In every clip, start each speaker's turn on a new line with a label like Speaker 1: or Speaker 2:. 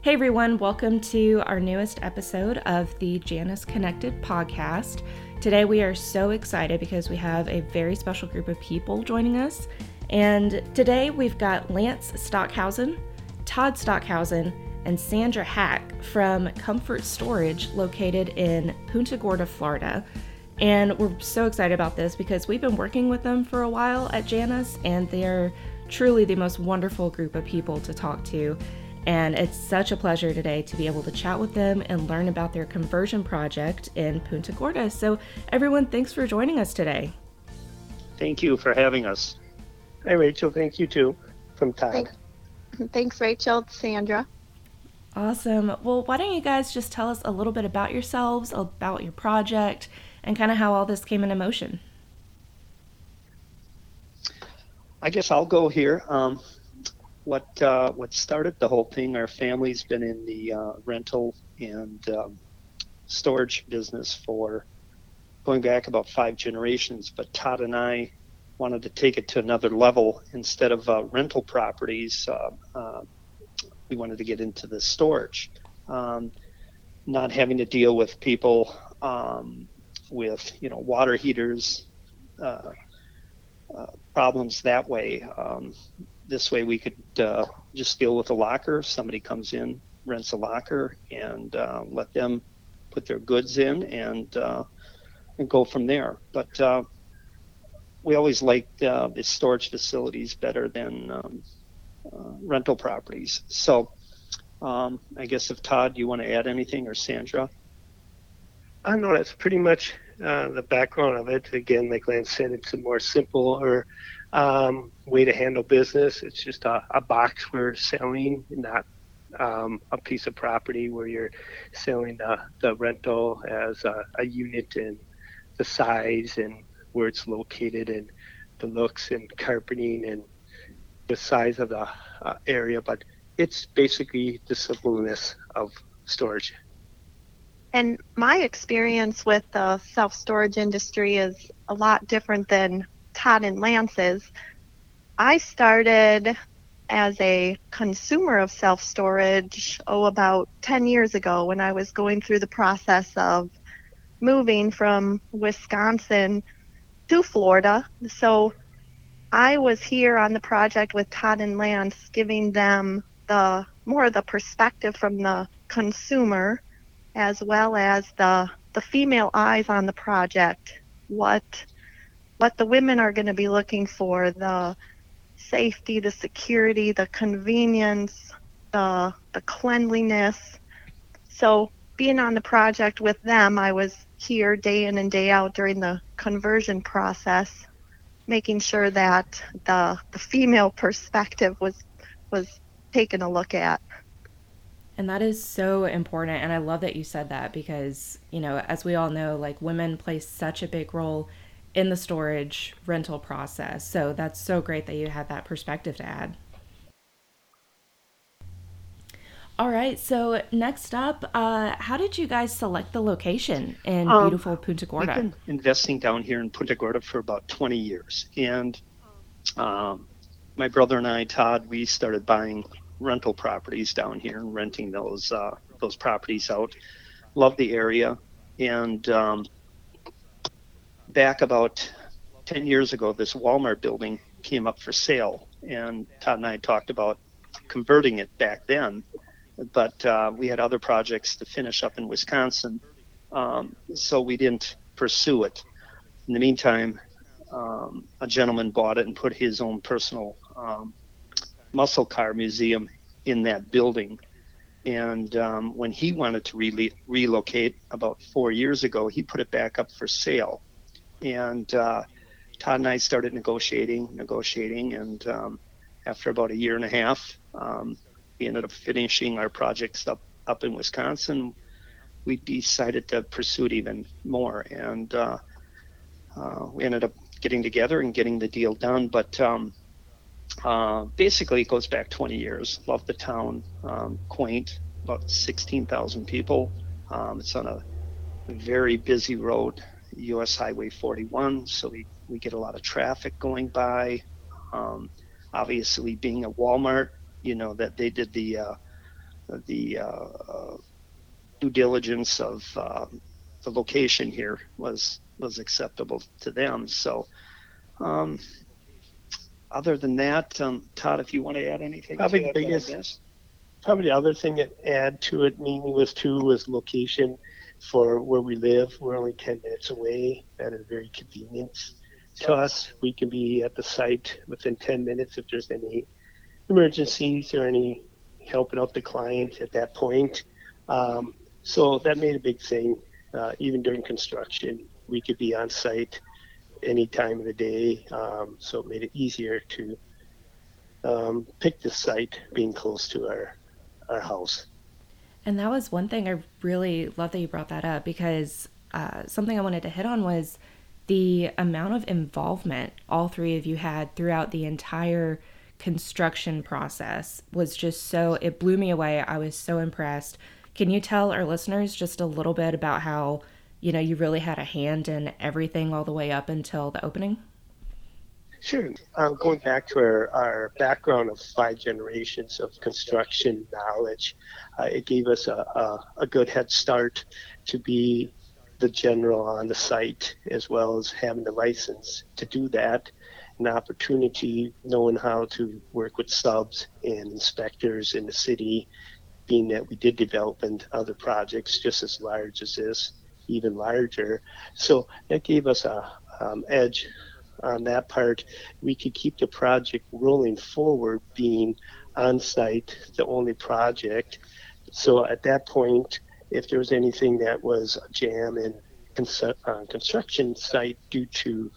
Speaker 1: Hey everyone, welcome to our newest episode of the Janus Connected podcast. Today we are so excited because we have a very special group of people joining us. And today we've got Lance Stockhausen, Todd Stockhausen, and Sandra Hack from Comfort Storage located in Punta Gorda, Florida. And we're so excited about this because we've been working with them for a while at Janus, and they're truly the most wonderful group of people to talk to. And it's such a pleasure today to be able to chat with them and learn about their conversion project in Punta Gorda. So, everyone, thanks for joining us today.
Speaker 2: Thank you for having us.
Speaker 3: Hi, Rachel. Thank you too, from Todd.
Speaker 4: Thanks, Thanks Rachel. It's Sandra.
Speaker 1: Awesome. Well, why don't you guys just tell us a little bit about yourselves, about your project, and kind of how all this came into motion?
Speaker 2: I guess I'll go here. Um, what uh, what started the whole thing? Our family's been in the uh, rental and um, storage business for going back about five generations. But Todd and I wanted to take it to another level. Instead of uh, rental properties, uh, uh, we wanted to get into the storage, um, not having to deal with people um, with you know water heaters. Uh, problems that way. This way we could uh, just deal with a locker. Somebody comes in, rents a locker, and uh, let them put their goods in and uh, and go from there. But uh, we always liked uh, the storage facilities better than um, uh, rental properties. So um, I guess if Todd, you want to add anything, or Sandra?
Speaker 3: I know that's pretty much the background of it. Again, like Lance said, it's a more simple or um, way to handle business. It's just a, a box we're selling, not um, a piece of property where you're selling the, the rental as a, a, unit and the size and where it's located and the looks and carpeting and the size of the uh, area. But it's basically the simpleness of storage.
Speaker 4: And my experience with the self storage industry is a lot different than Todd and Lance's, I started as a consumer of self storage, oh, about 10 years ago when I was going through the process of moving from Wisconsin to Florida. So I was here on the project with Todd and Lance, giving them the more the perspective from the consumer as well as the the female eyes on the project. What what the women are going to be looking for the safety, the security, the convenience, the, the cleanliness. So, being on the project with them, I was here day in and day out during the conversion process, making sure that the, the female perspective was, was taken a look at.
Speaker 1: And that is so important. And I love that you said that because, you know, as we all know, like women play such a big role in the storage rental process. So that's so great that you had that perspective to add. All right, so next up, uh, how did you guys select the location in um, beautiful Punta Gorda?
Speaker 2: We've been investing down here in Punta Gorda for about 20 years. And um, my brother and I, Todd, we started buying rental properties down here and renting those uh, those properties out. Love the area, and um, back about 10 years ago, this Walmart building came up for sale, and Todd and I talked about converting it back then, but uh, we had other projects to finish up in Wisconsin, um, so we didn't pursue it. In the meantime, um, a gentleman bought it and put his own personal um, muscle car museum in that building. And um, when he wanted to re- relocate about four years ago, he put it back up for sale and uh, Todd and I started negotiating, negotiating, and um, after about a year and a half, um, we ended up finishing our projects up up in Wisconsin. We decided to pursue it even more, and uh, uh, we ended up getting together and getting the deal done. But um, uh, basically, it goes back 20 years. Love the town, um, quaint, about 16,000 people. Um, it's on a very busy road. US Highway 41, so we, we get a lot of traffic going by. Um, obviously, being a Walmart, you know that they did the uh, the uh, due diligence of uh, the location here was was acceptable to them. So, um, other than that, um, Todd, if you want to add anything,
Speaker 3: probably
Speaker 2: the
Speaker 3: biggest, probably the other thing that add to it, mainly was too, was location for where we live. We're only 10 minutes away. That is very convenient to us. We can be at the site within 10 minutes if there's any emergencies or any helping out the client at that point. Um, so that made a big thing. Uh, even during construction, we could be on site any time of the day. Um, so it made it easier to um, pick the site being close to our, our house.
Speaker 1: And that was one thing I really love that you brought that up because uh, something I wanted to hit on was the amount of involvement all three of you had throughout the entire construction process was just so it blew me away. I was so impressed. Can you tell our listeners just a little bit about how, you know, you really had a hand in everything all the way up until the opening?
Speaker 3: Sure. Um, going back to our, our background of five generations of construction knowledge, uh, it gave us a, a, a, good head start to be the general on the site, as well as having the license to do that, an opportunity knowing how to work with subs and inspectors in the city, being that we did development other projects just as large as this, even larger. So that gave us a um, edge on that part. We could keep the project rolling forward, being on site, the only project. So at that point, if there was anything that was a jam in uh, construction site due to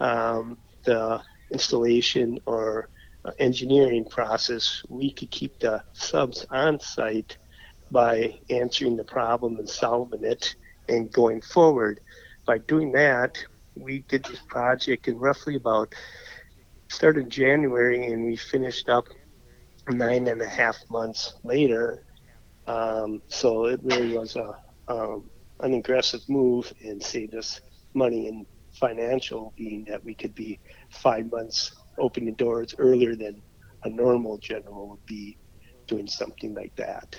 Speaker 3: um, the installation or uh, engineering process, we could keep the subs on site by answering the problem and solving it and going forward. By doing that, we did this project in roughly about started January and we finished up nine and a half months later. Um, so it really was a um, an aggressive move and saved us money and financial, being that we could be five months opening doors earlier than a normal general would be doing something like that.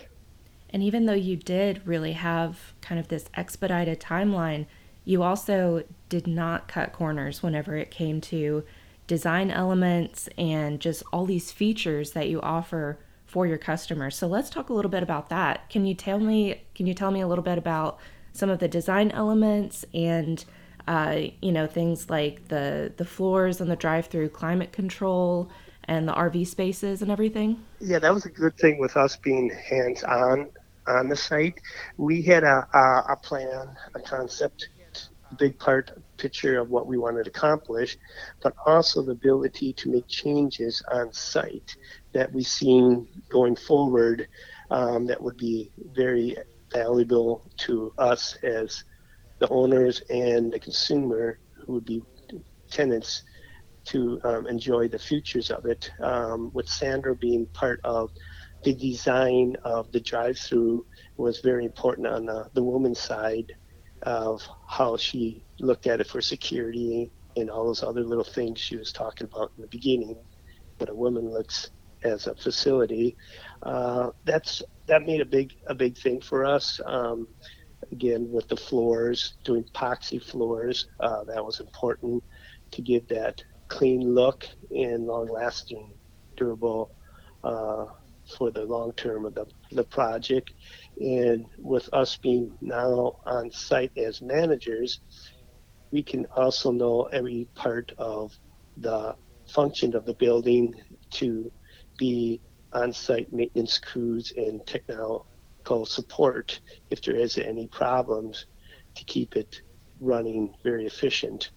Speaker 1: And even though you did really have kind of this expedited timeline, you also did not cut corners whenever it came to design elements and just all these features that you offer for your customers. So let's talk a little bit about that. Can you tell me can you tell me a little bit about some of the design elements and uh, you know things like the the floors and the drive-through climate control and the RV spaces and everything?
Speaker 3: Yeah, that was a good thing with us being hands-on on the site. We had a, a, a plan, a concept, big part picture of what we wanted to accomplish, but also the ability to make changes on site that we've seen going forward um, that would be very valuable to us as the owners and the consumer who would be tenants to um, enjoy the futures of it. Um, with Sandra being part of the design of the drive-through was very important on the, the woman's side of how she looked at it for security and all those other little things she was talking about in the beginning. What a woman looks as a facility. Uh, that's that made a big a big thing for us. Um, again, with the floors, doing epoxy floors, uh, that was important to give that clean look and long-lasting, durable uh, for the long term of the, the project. And with us being now on site as managers, we can also know every part of the function of the building to be on-site maintenance crews and technical support if there is any problems to keep it running very efficient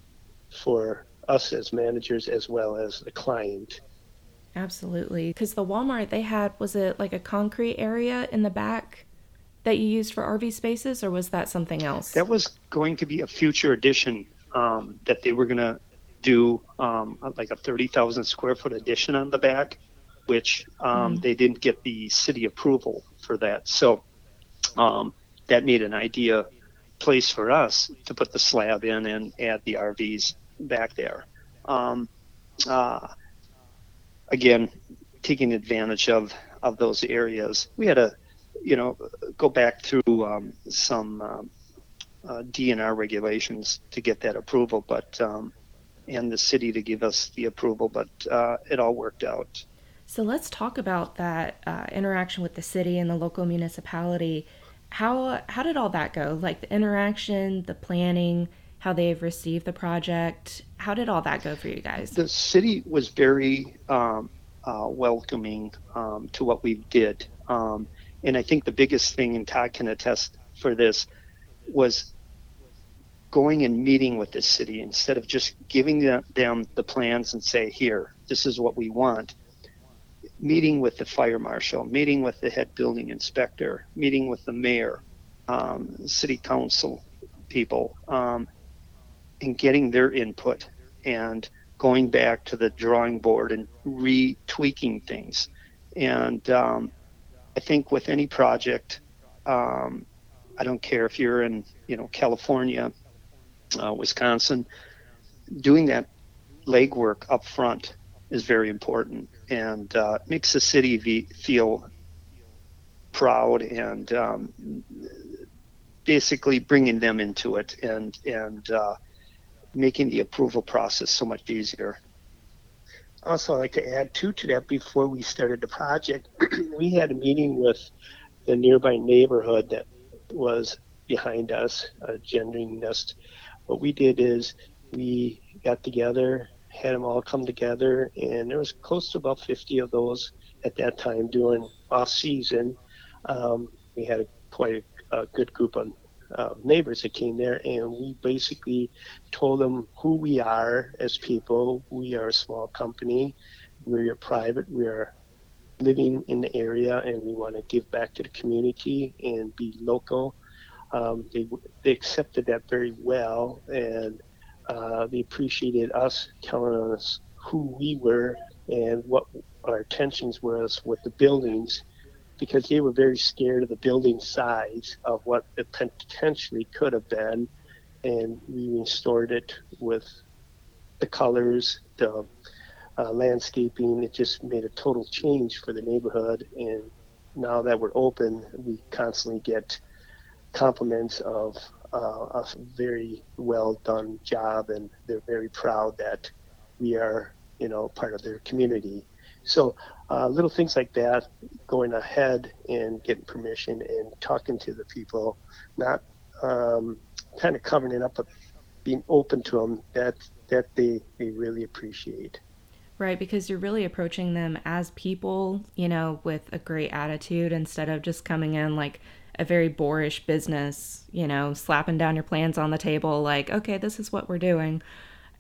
Speaker 3: for us as managers as well as the client.
Speaker 1: Absolutely. Because the Walmart they had, was it like a concrete area in the back that you used for RV spaces, or was that something else?
Speaker 2: That was going to be a future addition um, that they were going to do, um, like a 30,000 square foot addition on the back which um, mm. they didn't get the city approval for that. So um, that made an idea place for us to put the slab in and add the RVs back there. Um, uh, again, taking advantage of, of those areas. We had a you know, go back through um, some um, uh, DNR regulations to get that approval, but um, and the city to give us the approval, but uh, it all worked out.
Speaker 1: So let's talk about that uh, interaction with the city and the local municipality. How how did all that go? Like the interaction, the planning, how they've received the project. How did all that go for you guys?
Speaker 2: The city was very um, uh, welcoming um, to what we did, um, and I think the biggest thing, and Todd can attest for this, was going and meeting with the city instead of just giving them the plans and say, here, this is what we want. Meeting with the fire marshal, meeting with the head building inspector, meeting with the mayor, um, city council people, um, and getting their input and going back to the drawing board and retweaking things. And um, I think with any project, um, I don't care if you're in, you know, California, uh, Wisconsin, doing that legwork up front is very important and uh, makes the city feel proud and um, basically bringing them into it and and uh, making the approval process so much easier.
Speaker 3: Also, like to add too to that before we started the project, we had a meeting with the nearby neighborhood that was behind us, uh, Gendering Nest what we did is we got together, had them all come together, and there was close to about 50 of those at that time during off season. Um, we had a, quite a, a, good group of uh, neighbors that came there, and we basically told them who we are as people. We are a small company. We are private. We are living in the area, and we want to give back to the community and be local um, they, they accepted that very well and uh, they appreciated us telling us who we were and what our intentions were with the buildings because they were very scared of the building size of what it potentially could have been. And we restored it with the colors the uh, landscaping. It just made a total change for the neighborhood. And now that we're open we constantly get compliments of uh, a very well done job, and they're very proud that we are, you know, part of their community. So uh, little things like that, going ahead and getting permission and talking to the people, not um, kind of covering it up, but being open to them. That that they they really appreciate.
Speaker 1: Right, because you're really approaching them as people, you know, with a great attitude instead of just coming in like a very boorish business, you know, slapping down your plans on the table, like, okay, this is what we're doing.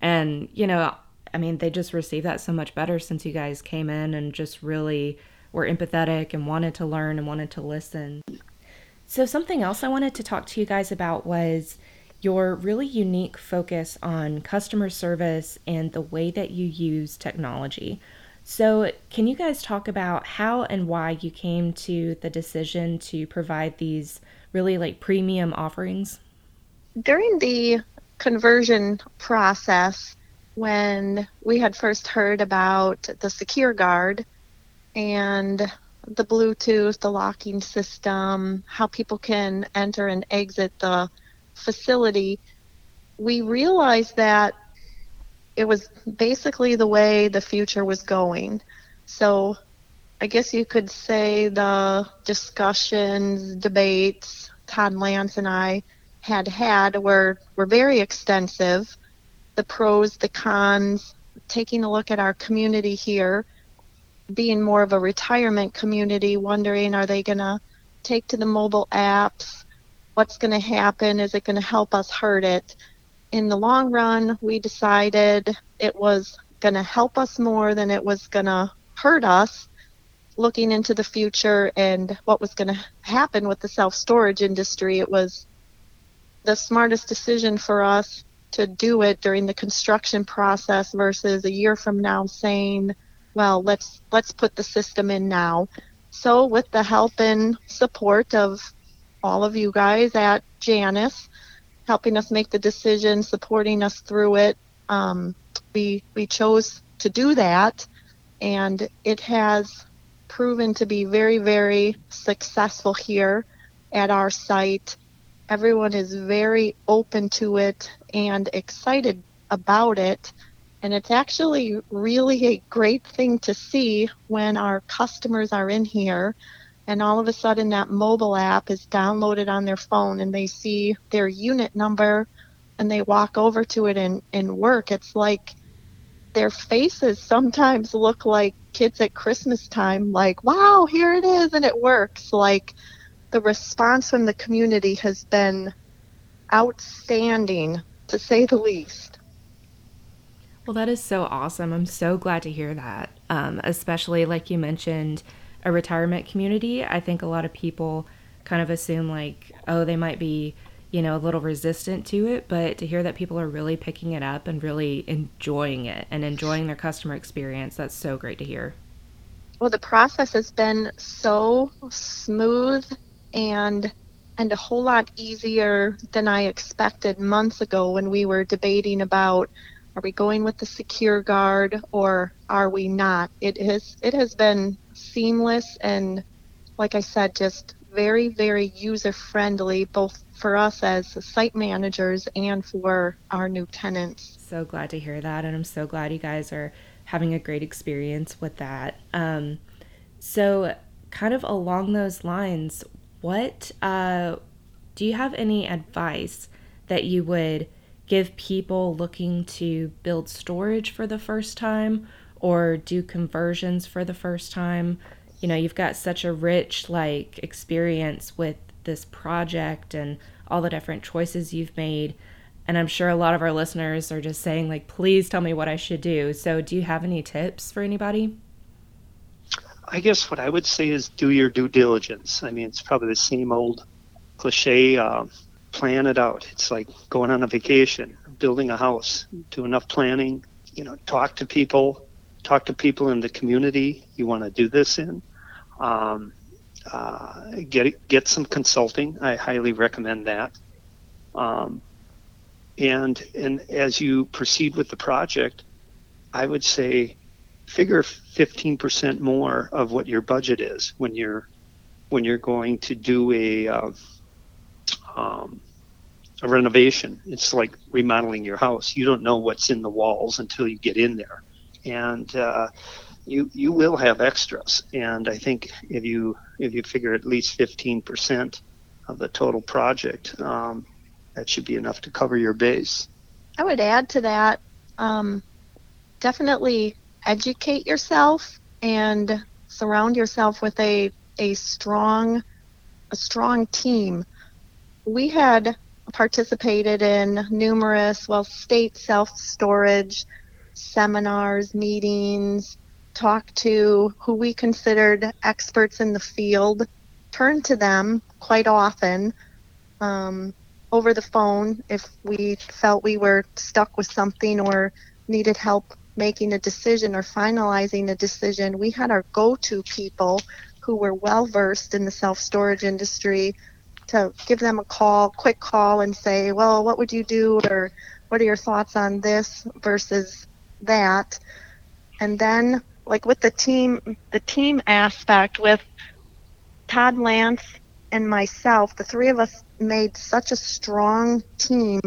Speaker 1: And, you know, I mean, they just received that so much better since you guys came in and just really were empathetic and wanted to learn and wanted to listen. So, something else I wanted to talk to you guys about was your really unique focus on customer service and the way that you use technology. So, can you guys talk about how and why you came to the decision to provide these really like premium offerings?
Speaker 4: During the conversion process, when we had first heard about the Secure Guard and the Bluetooth, the locking system, how people can enter and exit the facility, we realized that it was basically the way the future was going. So I guess you could say the discussions, debates Todd Lance and I had had were, were very extensive. The pros, the cons, taking a look at our community here, being more of a retirement community, wondering are they going to take to the mobile apps? What's going to happen? Is it going to help us hurt it? in the long run, we decided it was going to help us more than it was going to hurt us looking into the future and what was going to happen with the self storage industry. It was the smartest decision for us to do it during the construction process versus a year from now saying, well, let's let's put the system in now. So with the help and support of all of you guys at Janus, helping us make the decision, supporting us through it. Um, we we chose to do that, and it has proven to be very, very successful here at our site. Everyone is very open to it and excited about it. And it's actually really a great thing to see when our customers are in here and all of a sudden that mobile app is downloaded on their phone and they see their unit number and they walk over to it and, and work. It's like their faces sometimes look like kids at Christmas time, like, wow, here it is, and it works. Like the response from the community has been outstanding, to say the least.
Speaker 1: Well, that is so awesome. I'm so glad to hear that. Um, especially like you mentioned, a retirement community. I think a lot of people kind of assume like, oh, they might be, you know, a little resistant to it, but to hear that people are really picking it up and really enjoying it and enjoying their customer experience, that's so great to hear.
Speaker 4: Well, the process has been so smooth and and a whole lot easier than I expected months ago when we were debating about are we going with the secure guard or are we not? It has it has been seamless and like I said, just very, very user friendly, both for us as site managers and for our new tenants.
Speaker 1: So glad to hear that, and I'm so glad you guys are having a great experience with that. Um, so, kind of along those lines, what uh, do you have any advice that you would give people looking to build storage for the first time or do conversions for the first time? You know, you've got such a rich like experience with this project and all the different choices you've made. And I'm sure a lot of our listeners are just saying like please tell me what I should do. So, do you have any tips for anybody?
Speaker 2: I guess what I would say is do your due diligence. I mean, it's probably the same old cliche uh, plan it out. It's like going on a vacation, building a house, do enough planning, you know, talk to people, talk to people in the community you want to do this in. Um, uh, get get some consulting. I highly recommend that. Um, and and as you proceed with the project, I would say figure 15% more of what your budget is when you're when you're going to do a uh, um, a renovation. It's like remodeling your house. You don't know what's in the walls until you get in there, and uh, you you will have extras. And I think if you if you figure at least 15% of the total project, um, that should be enough to cover your base.
Speaker 4: I would add to that. Um, definitely educate yourself and surround yourself with a a strong a strong team. We had participated in numerous well state self storage seminars, meetings, talked to who we considered experts in the field, turned to them quite often um, over the phone if we felt we were stuck with something or needed help making a decision or finalizing a decision, we had our go to people who were well versed in the self storage industry to give them a call, quick call, and say, well, what would you do? Or what are your thoughts on this versus that? And then, like with the team, the team aspect with Todd Lance and myself, the three of us made such a strong team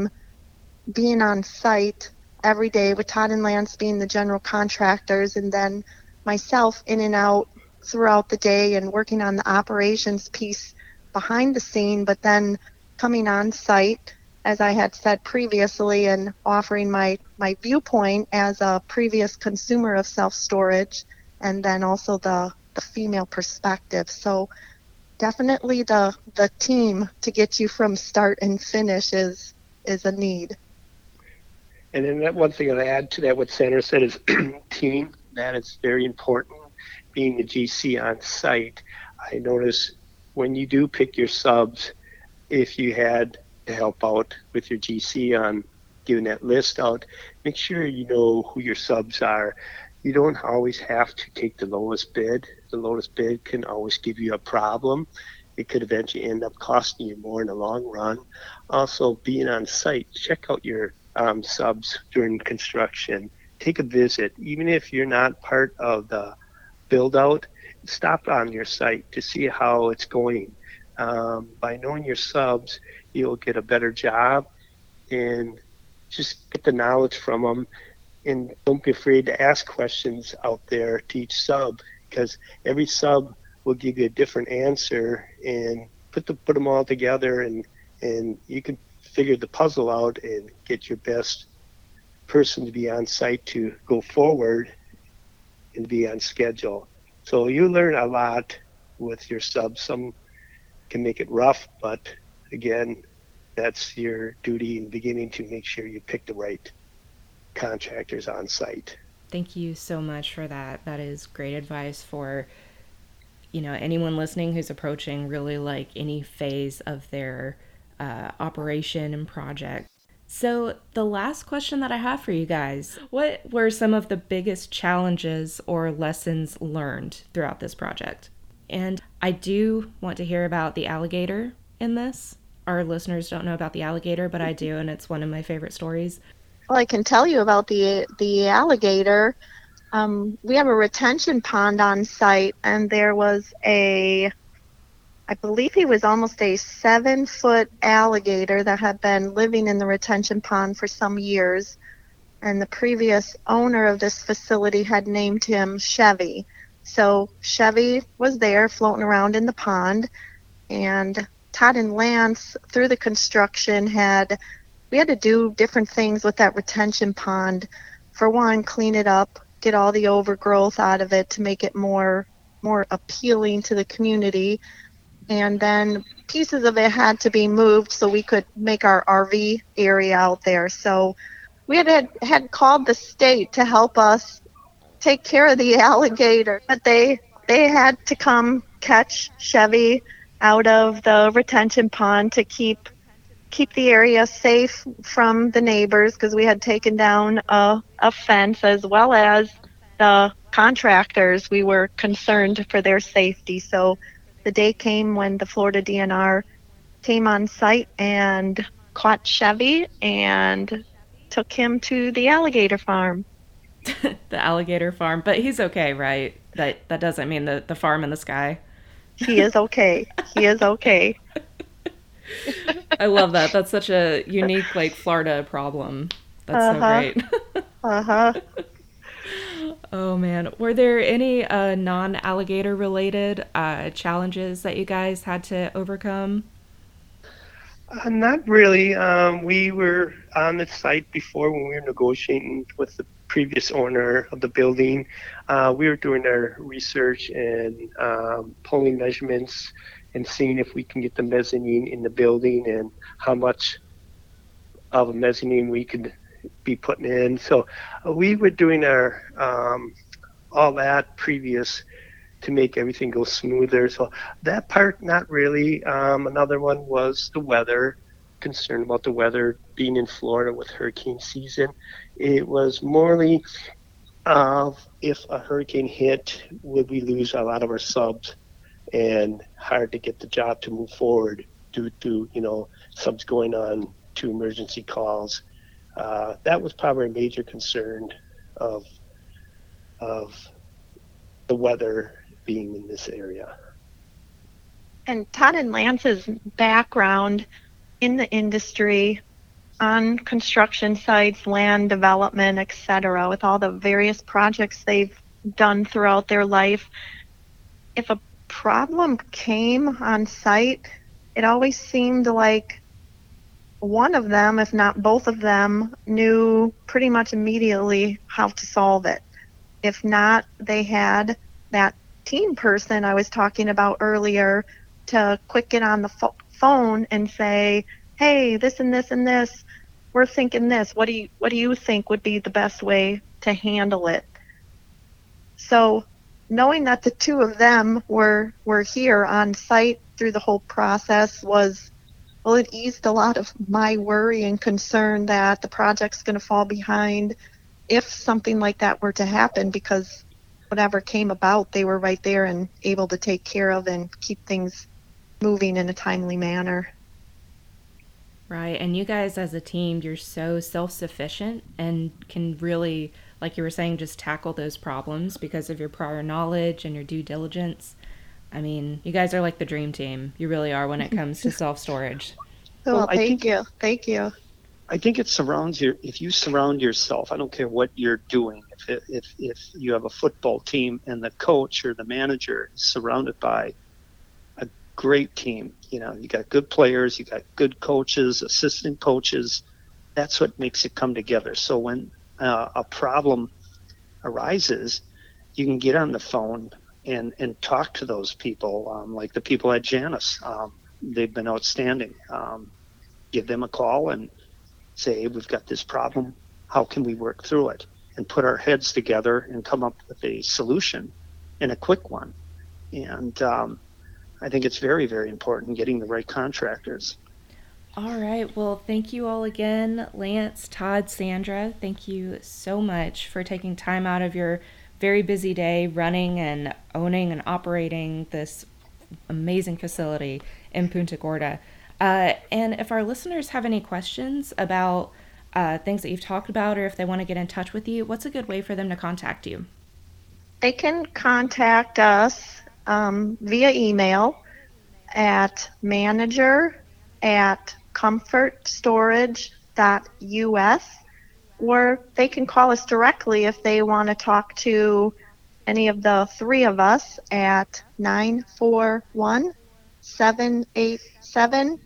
Speaker 4: being on site every day with Todd and Lance being the general contractors and then myself in and out throughout the day and working on the operations piece behind the scene, but then coming on site, as I had said previously, and offering my, my viewpoint as a previous consumer of self storage and then also the, the female perspective. So definitely the the team to get you from start and finish is is a need.
Speaker 3: And then that one thing I'd add to that, what Sandra said is team. That is very important. Being the GC on site, I notice when you do pick your subs, if you had to help out with your GC on giving that list out, make sure you know who your subs are. You don't always have to take the lowest bid. The lowest bid can always give you a problem. It could eventually end up costing you more in the long run. Also, being on site, check out your um, subs during construction. Take a visit, even if you're not part of the build out. stop on your site to see how it's going. Um, by knowing your subs, you'll get a better job and just get the knowledge from them. And don't be afraid to ask questions out there to each sub because every sub will give you a different answer and put the put them all together and and you can figure the puzzle out and get your best person to be on site to go forward and be on schedule. So you learn a lot with your subs. Some can make it rough, but again, that's your duty in beginning to make sure you pick the right contractors on site.
Speaker 1: Thank you so much for that. That is great advice for you know anyone listening who's approaching really like any phase of their uh, operation and project. So, the last question that I have for you guys what were some of the biggest challenges or lessons learned throughout this project? And I do want to hear about the alligator in this. Our listeners don't know about the alligator, but I do, and it's one of my favorite stories.
Speaker 4: Well, I can tell you about the the alligator. Um, we have a retention pond on site, and there was a I believe he was almost a seven foot alligator that had been living in the retention pond for some years. And the previous owner of this facility had named him Chevy. So Chevy was there floating around in the pond. And Todd and Lance, through the construction, had we had to do different things with that retention pond. For one, clean it up, get all the overgrowth out of it to make it more more appealing to the community and then pieces of it had to be moved so we could make our RV area out there. So we had had called the state to help us take care of the alligator, but they they had to come catch Chevy out of the retention pond to keep keep the area safe from the neighbors because we had taken down a, a fence as well as the contractors we were concerned for their safety so the day came when the Florida DNR came on site and caught Chevy and took him to the alligator farm.
Speaker 1: the alligator farm, but he's okay, right? That that doesn't mean the the farm in the sky.
Speaker 4: He is okay. he is okay.
Speaker 1: I love that. That's such a unique like Florida problem. That's uh-huh. so great. uh-huh. Oh man, were there any uh, non-alligator related uh, challenges that you guys had to overcome?
Speaker 3: Uh, not really. Um, we were on the site before when we were negotiating with the previous owner of the building. Uh, we were doing our research and um, pulling measurements and seeing if we can get the mezzanine in the building and how much of a mezzanine we could be putting in. So uh, we were doing our um, all that previous to make everything go smoother. So that part, not really. Um, another one was the weather. Concerned about the weather being in Florida with hurricane season. It was morely of if a hurricane hit, would we lose a lot of our subs, and hard to get the job to move forward due to you know subs going on to emergency calls uh, that was probably a major concern of of the weather being in this area.
Speaker 4: And Todd and Lance's background in the industry, on construction sites, land development, etc., with all the various projects they've done throughout their life, if a problem came on site, it always seemed like one of them, if not both of them, knew pretty much immediately how to solve it. If not, they had that team person I was talking about earlier to quick get on the fo- phone and say, "Hey, this and this and this, we're thinking this. What do you what do you think would be the best way to handle it?" So, knowing that the two of them were were here on site through the whole process was well, it eased a lot of my worry and concern that the project's going to fall behind if something like that were to happen because whatever came about, they were right there and able to take care of and keep things moving in a timely manner.
Speaker 1: Right. And you guys as a team, you're so self sufficient and can really like you were saying, just tackle those problems because of your prior knowledge and your due diligence. I mean, you guys are like the dream team. You really are when it comes to self storage.
Speaker 4: Well, well thank think, you. Thank you.
Speaker 2: I think it surrounds you. If you surround yourself, I don't care what you're doing. If, it, if if you have a football team and the coach or the manager is surrounded by a great team, you know, you got good players, you got good coaches, assistant coaches. That's what makes it come together. So when uh, a problem arises, you can get on the phone and and talk to those people, um, like the people at Janus. Um, they've been outstanding. Um, give them a call and say, hey, we've got this problem. How can we work through it? And put our heads together and come up with a solution and a quick one. And um, I think it's very, very important getting the right contractors.
Speaker 1: All right. Well, thank you all again, Lance, Todd, Sandra. Thank you so much for taking time out of your very busy day running and owning and operating this amazing facility in Punta Gorda. Uh, and if our listeners have any questions about uh, things that you've talked about or if they want to get in touch with you, what's a good way for them to contact you?
Speaker 4: They can contact us um, via email at manager at comfortstorage.us or they can call us directly if they want to talk to any of the three of us at 941 787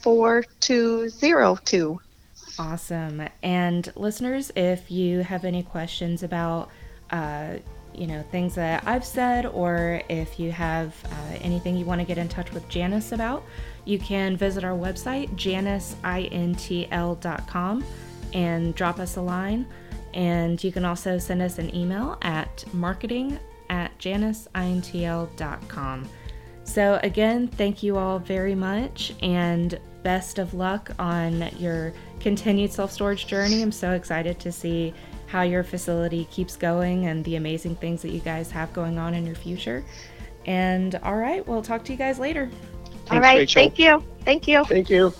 Speaker 4: 4202.
Speaker 1: Awesome. And listeners, if you have any questions about, uh, you know, things that I've said, or if you have uh, anything you want to get in touch with Janus about, you can visit our website, janusintl.com, and drop us a line. And you can also send us an email at marketing at janusintl.com. So, again, thank you all very much and best of luck on your continued self storage journey. I'm so excited to see how your facility keeps going and the amazing things that you guys have going on in your future. And all right, we'll talk to you guys later.
Speaker 4: Thanks, all right, Rachel. thank you. Thank you.
Speaker 3: Thank you.